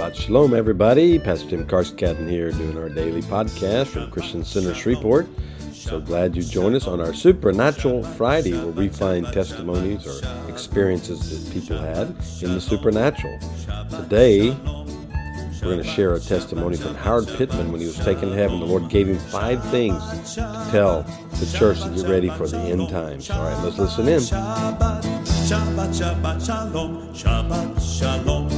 Shabbat Shalom, everybody. Pastor Tim Carscadden here doing our daily podcast from Christian Center Shreveport. So glad you joined us on our Supernatural Friday where we find testimonies or experiences that people had in the supernatural. Today, we're going to share a testimony from Howard Pittman when he was taken to heaven. The Lord gave him five things to tell the church to get ready for the end times. All right, let's listen in. Shabbat, Shabbat, Shalom, Shabbat, Shalom,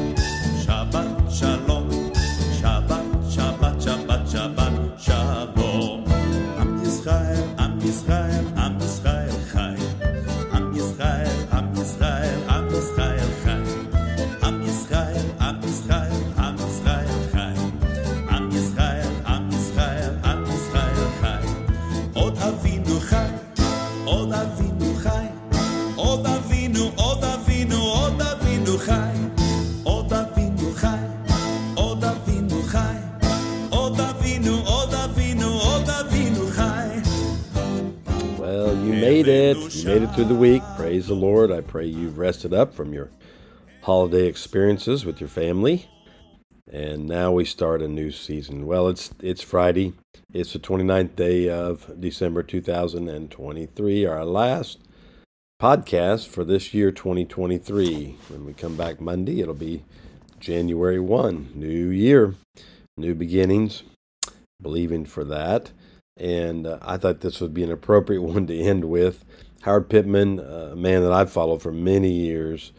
it. You made it through the week. Praise the Lord. I pray you've rested up from your holiday experiences with your family. And now we start a new season. Well, it's it's Friday. It's the 29th day of December 2023, our last podcast for this year 2023. When we come back Monday, it'll be January 1, new year, new beginnings. Believing for that. And uh, I thought this would be an appropriate one to end with. Howard Pittman, uh, a man that I've followed for many years,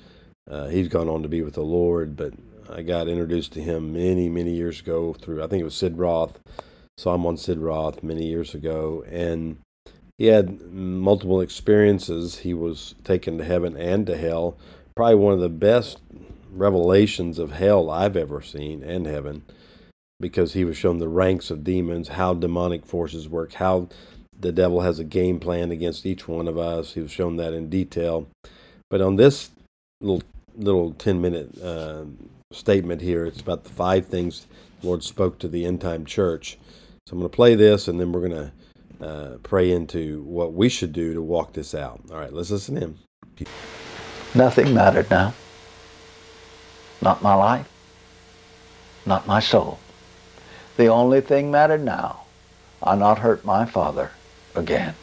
uh, he's gone on to be with the Lord, but I got introduced to him many, many years ago through, I think it was Sid Roth. Saw him on Sid Roth many years ago. And he had multiple experiences. He was taken to heaven and to hell. Probably one of the best revelations of hell I've ever seen and heaven because he was shown the ranks of demons, how demonic forces work, how the devil has a game plan against each one of us. He was shown that in detail. But on this little little ten minute uh, statement here, it's about the five things the Lord spoke to the end time church. So I'm going to play this, and then we're going to uh, pray into what we should do to walk this out. All right, let's listen in. Nothing mattered now. Not my life, not my soul. The only thing mattered now, I not hurt my father again.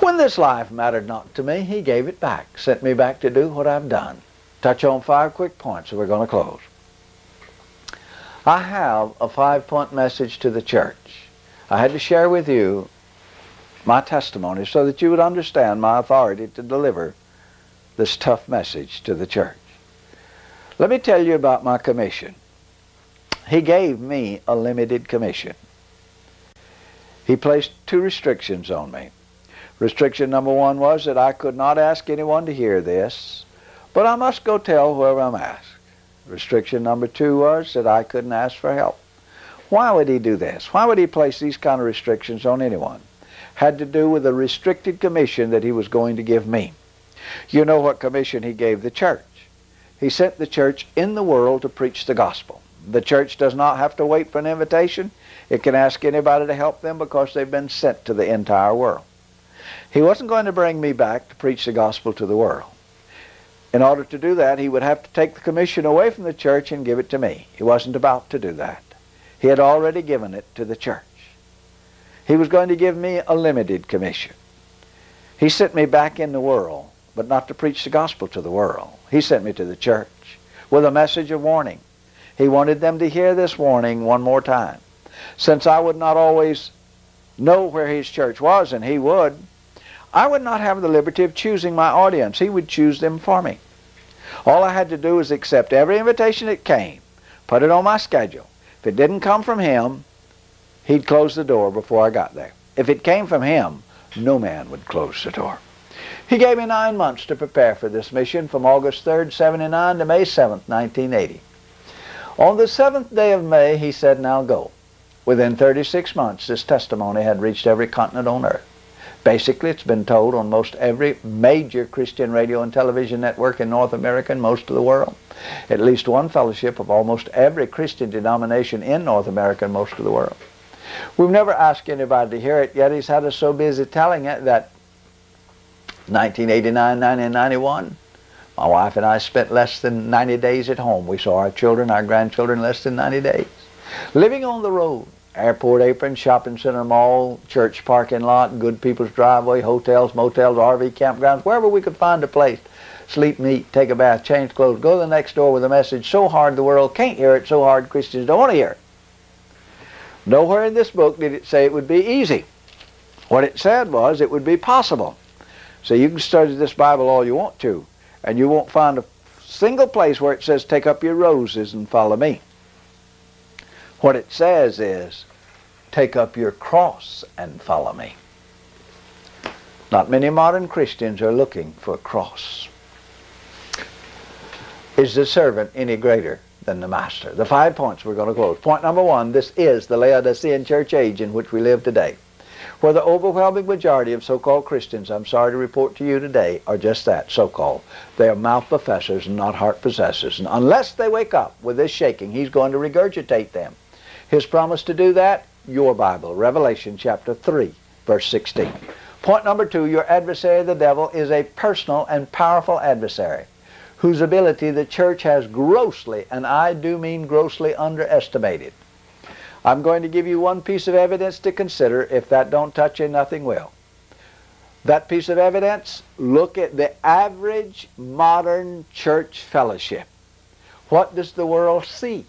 When this life mattered not to me, he gave it back, sent me back to do what I've done. Touch on five quick points and we're going to close. I have a five point message to the church. I had to share with you my testimony so that you would understand my authority to deliver this tough message to the church. Let me tell you about my commission. He gave me a limited commission. He placed two restrictions on me. Restriction number one was that I could not ask anyone to hear this, but I must go tell whoever I'm asked. Restriction number two was that I couldn't ask for help. Why would he do this? Why would he place these kind of restrictions on anyone? Had to do with a restricted commission that he was going to give me. You know what commission he gave the church. He sent the church in the world to preach the gospel. The church does not have to wait for an invitation. It can ask anybody to help them because they've been sent to the entire world. He wasn't going to bring me back to preach the gospel to the world. In order to do that, he would have to take the commission away from the church and give it to me. He wasn't about to do that. He had already given it to the church. He was going to give me a limited commission. He sent me back in the world, but not to preach the gospel to the world. He sent me to the church with a message of warning. He wanted them to hear this warning one more time. Since I would not always know where his church was, and he would, I would not have the liberty of choosing my audience. He would choose them for me. All I had to do was accept every invitation that came, put it on my schedule. If it didn't come from him, he'd close the door before I got there. If it came from him, no man would close the door. He gave me nine months to prepare for this mission from August 3rd, 79 to May 7th, 1980. On the seventh day of May, he said, Now go. Within 36 months, this testimony had reached every continent on earth. Basically, it's been told on most every major Christian radio and television network in North America and most of the world. At least one fellowship of almost every Christian denomination in North America and most of the world. We've never asked anybody to hear it, yet he's had us so busy telling it that 1989, 1991, My wife and I spent less than 90 days at home. We saw our children, our grandchildren less than 90 days. Living on the road, airport apron, shopping center mall, church parking lot, good people's driveway, hotels, motels, RV campgrounds, wherever we could find a place. Sleep, eat, take a bath, change clothes, go to the next door with a message so hard the world can't hear it, so hard Christians don't want to hear it. Nowhere in this book did it say it would be easy. What it said was it would be possible. So you can study this Bible all you want to, and you won't find a single place where it says take up your roses and follow me. What it says is take up your cross and follow me. Not many modern Christians are looking for a cross. Is the servant any greater than the master? The five points we're going to close. Point number one, this is the Laodicean church age in which we live today where the overwhelming majority of so-called Christians, I'm sorry to report to you today, are just that, so-called. They are mouth professors and not heart possessors. And unless they wake up with this shaking, he's going to regurgitate them. His promise to do that, your Bible, Revelation chapter 3, verse 16. Point number two, your adversary, the devil, is a personal and powerful adversary whose ability the church has grossly, and I do mean grossly, underestimated. I'm going to give you one piece of evidence to consider. If that don't touch you, nothing will. That piece of evidence, look at the average modern church fellowship. What does the world see?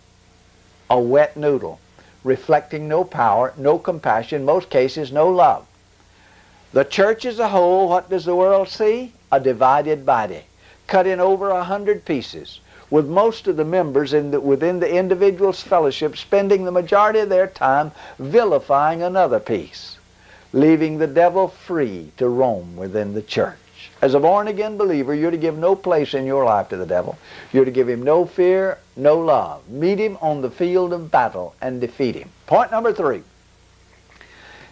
A wet noodle, reflecting no power, no compassion, most cases no love. The church as a whole, what does the world see? A divided body, cut in over a hundred pieces with most of the members in the, within the individual's fellowship spending the majority of their time vilifying another piece, leaving the devil free to roam within the church. As a born again believer, you're to give no place in your life to the devil. You're to give him no fear, no love. Meet him on the field of battle and defeat him. Point number three.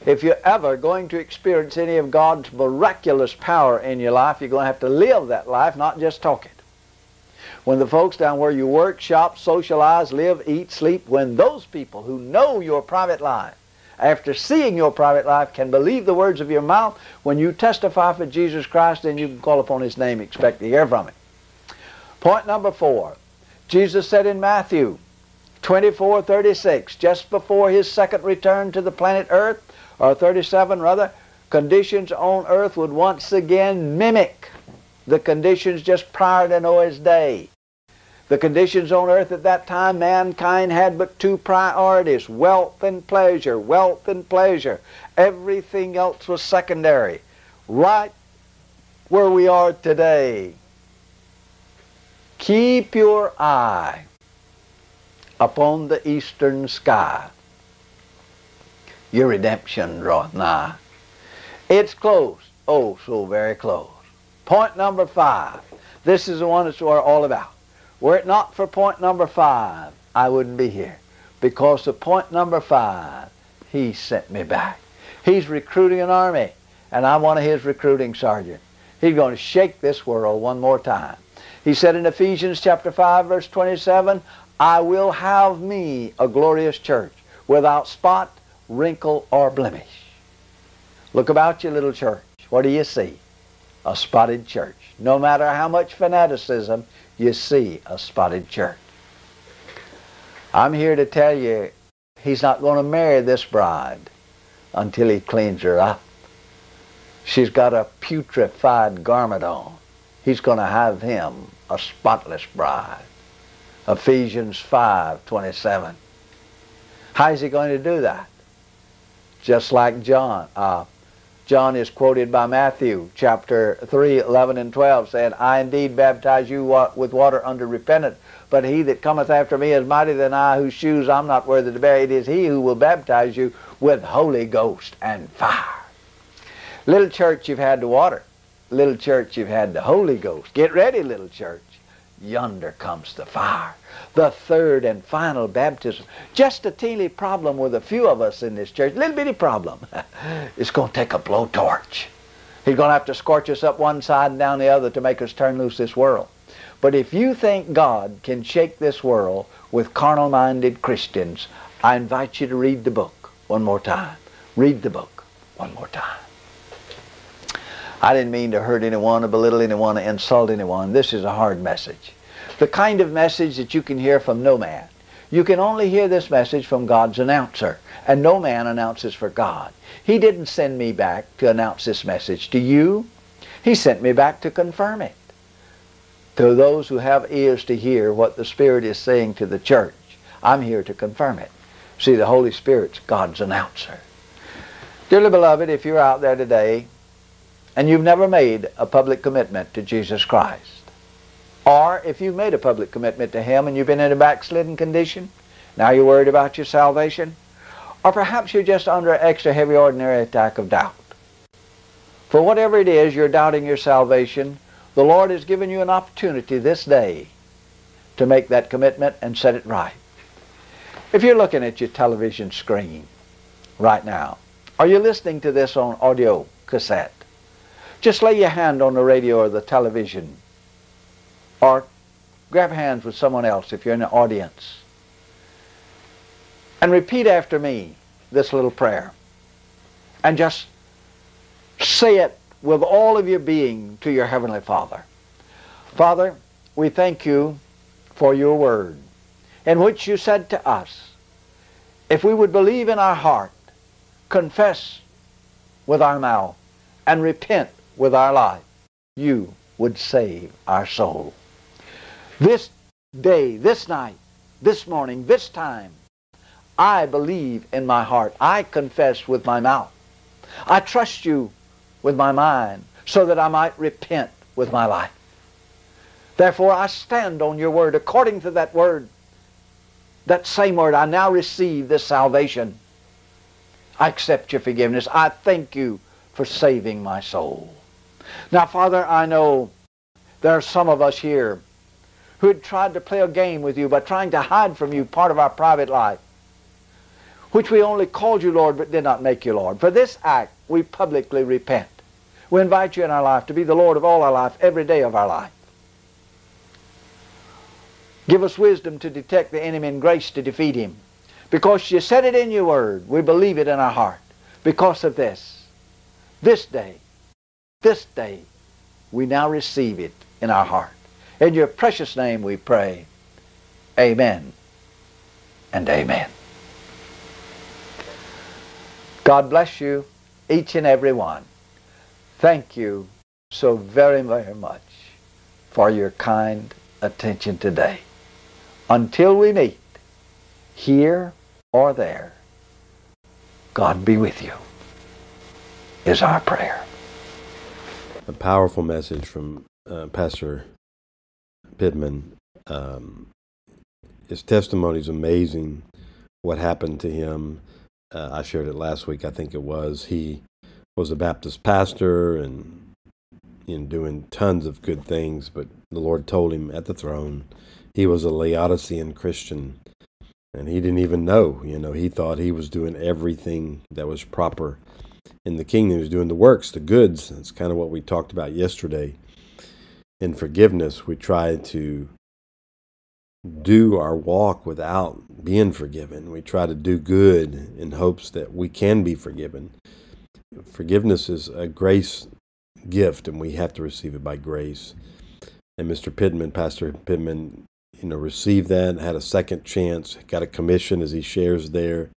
If you're ever going to experience any of God's miraculous power in your life, you're going to have to live that life, not just talk it when the folks down where you work, shop, socialize, live, eat, sleep, when those people who know your private life, after seeing your private life, can believe the words of your mouth, when you testify for Jesus Christ, then you can call upon His name, expect to hear from Him. Point number four. Jesus said in Matthew 24, 36, just before His second return to the planet Earth, or 37 rather, conditions on earth would once again mimic the conditions just prior to Noah's day. The conditions on earth at that time, mankind had but two priorities wealth and pleasure, wealth and pleasure. Everything else was secondary. Right where we are today. Keep your eye upon the eastern sky. Your redemption draweth nigh. It's close, oh, so very close. Point number five. This is the one that's all about. Were it not for point number five, I wouldn't be here. Because of point number five, he sent me back. He's recruiting an army, and I'm one of his recruiting sergeants. He's going to shake this world one more time. He said in Ephesians chapter 5, verse 27, I will have me a glorious church without spot, wrinkle, or blemish. Look about you, little church. What do you see? A spotted church. No matter how much fanaticism you see a spotted church. I'm here to tell you he's not going to marry this bride until he cleans her up. She's got a putrefied garment on. He's going to have him a spotless bride. Ephesians 5, 27. How is he going to do that? Just like John, uh, John is quoted by Matthew chapter 3, 11 and 12, saying, I indeed baptize you with water under repentance, but he that cometh after me is mightier than I, whose shoes I'm not worthy to bear. It is he who will baptize you with Holy Ghost and fire. Little church, you've had the water. Little church, you've had the Holy Ghost. Get ready, little church. Yonder comes the fire the third and final baptism. Just a teeny problem with a few of us in this church, little bitty problem. it's going to take a blowtorch. He's going to have to scorch us up one side and down the other to make us turn loose this world. But if you think God can shake this world with carnal-minded Christians, I invite you to read the book one more time. Read the book one more time. I didn't mean to hurt anyone, to belittle anyone, to insult anyone. This is a hard message. The kind of message that you can hear from no man. You can only hear this message from God's announcer, and no man announces for God. He didn't send me back to announce this message to you. He sent me back to confirm it. To those who have ears to hear what the Spirit is saying to the church, I'm here to confirm it. See, the Holy Spirit's God's announcer. Dearly beloved, if you're out there today and you've never made a public commitment to Jesus Christ, or if you've made a public commitment to Him and you've been in a backslidden condition, now you're worried about your salvation, or perhaps you're just under an extra heavy ordinary attack of doubt. For whatever it is you're doubting your salvation, the Lord has given you an opportunity this day to make that commitment and set it right. If you're looking at your television screen right now, are you listening to this on audio cassette? Just lay your hand on the radio or the television or grab hands with someone else if you're in the audience. And repeat after me this little prayer. And just say it with all of your being to your Heavenly Father. Father, we thank you for your word, in which you said to us, if we would believe in our heart, confess with our mouth, and repent with our life, you would save our soul. This day, this night, this morning, this time, I believe in my heart. I confess with my mouth. I trust you with my mind so that I might repent with my life. Therefore, I stand on your word. According to that word, that same word, I now receive this salvation. I accept your forgiveness. I thank you for saving my soul. Now, Father, I know there are some of us here who had tried to play a game with you by trying to hide from you part of our private life, which we only called you Lord but did not make you Lord. For this act, we publicly repent. We invite you in our life to be the Lord of all our life, every day of our life. Give us wisdom to detect the enemy and grace to defeat him. Because you said it in your word, we believe it in our heart. Because of this, this day, this day, we now receive it in our heart. In your precious name we pray. Amen and amen. God bless you, each and every one. Thank you so very, very much for your kind attention today. Until we meet, here or there, God be with you, is our prayer. A powerful message from uh, Pastor Pittman. Um, his testimony is amazing. What happened to him? Uh, I shared it last week. I think it was he was a Baptist pastor and in doing tons of good things, but the Lord told him at the throne he was a Laodicean Christian, and he didn't even know. You know, he thought he was doing everything that was proper in the kingdom. Was doing the works, the goods. That's kind of what we talked about yesterday in forgiveness, we try to do our walk without being forgiven. We try to do good in hopes that we can be forgiven. Forgiveness is a grace gift, and we have to receive it by grace. And Mr. Pittman, Pastor Pittman, you know, received that, had a second chance, got a commission as he shares there,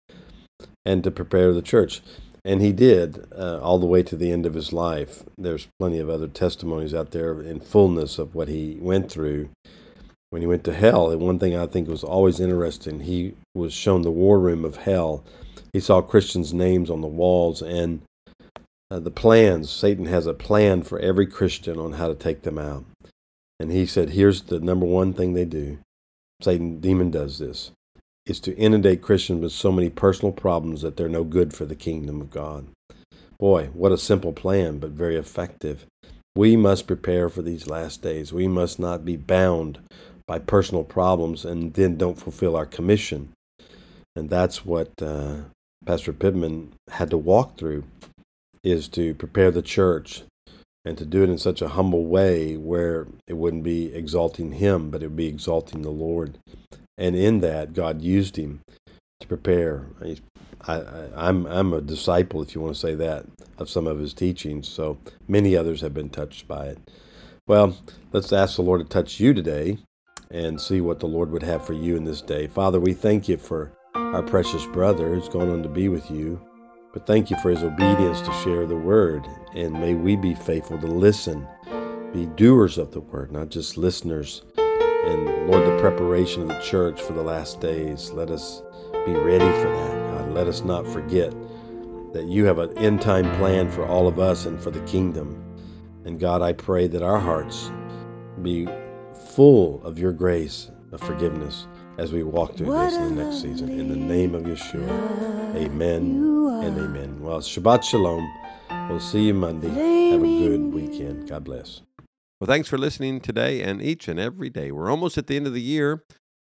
and to prepare the church. And he did uh, all the way to the end of his life. There's plenty of other testimonies out there in fullness of what he went through when he went to hell. And one thing I think was always interesting, he was shown the war room of hell. He saw Christians' names on the walls and uh, the plans. Satan has a plan for every Christian on how to take them out. And he said, here's the number one thing they do. Satan, demon does this is to inundate Christians with so many personal problems that they're no good for the kingdom of God. Boy, what a simple plan, but very effective. We must prepare for these last days. We must not be bound by personal problems and then don't fulfill our commission. And that's what uh, Pastor Pittman had to walk through, is to prepare the church and to do it in such a humble way where it wouldn't be exalting him, but it would be exalting the Lord. And in that, God used him to prepare. I, I, I'm I'm a disciple, if you want to say that, of some of his teachings. So many others have been touched by it. Well, let's ask the Lord to touch you today and see what the Lord would have for you in this day. Father, we thank you for our precious brother who's gone on to be with you. But thank you for his obedience to share the word. And may we be faithful to listen, be doers of the word, not just listeners. And Lord, the preparation of the church for the last days, let us be ready for that. God, let us not forget that you have an end time plan for all of us and for the kingdom. And God, I pray that our hearts be full of your grace of forgiveness as we walk through this in the next season. In the name of Yeshua, amen and amen. Well, Shabbat Shalom. We'll see you Monday. Have a good weekend. God bless. Well, thanks for listening today and each and every day. We're almost at the end of the year.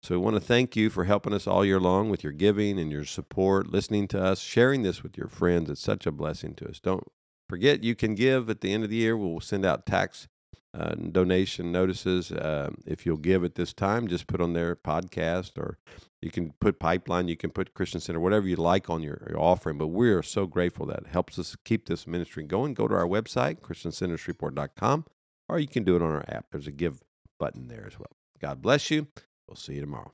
So we want to thank you for helping us all year long with your giving and your support, listening to us, sharing this with your friends. It's such a blessing to us. Don't forget you can give at the end of the year. We'll send out tax uh, donation notices. Uh, if you'll give at this time, just put on their podcast or you can put Pipeline, you can put Christian Center, whatever you like on your, your offering. But we are so grateful that helps us keep this ministry going. Go to our website, ChristianCenterShreveport.com, or you can do it on our app. There's a give button there as well. God bless you. We'll see you tomorrow.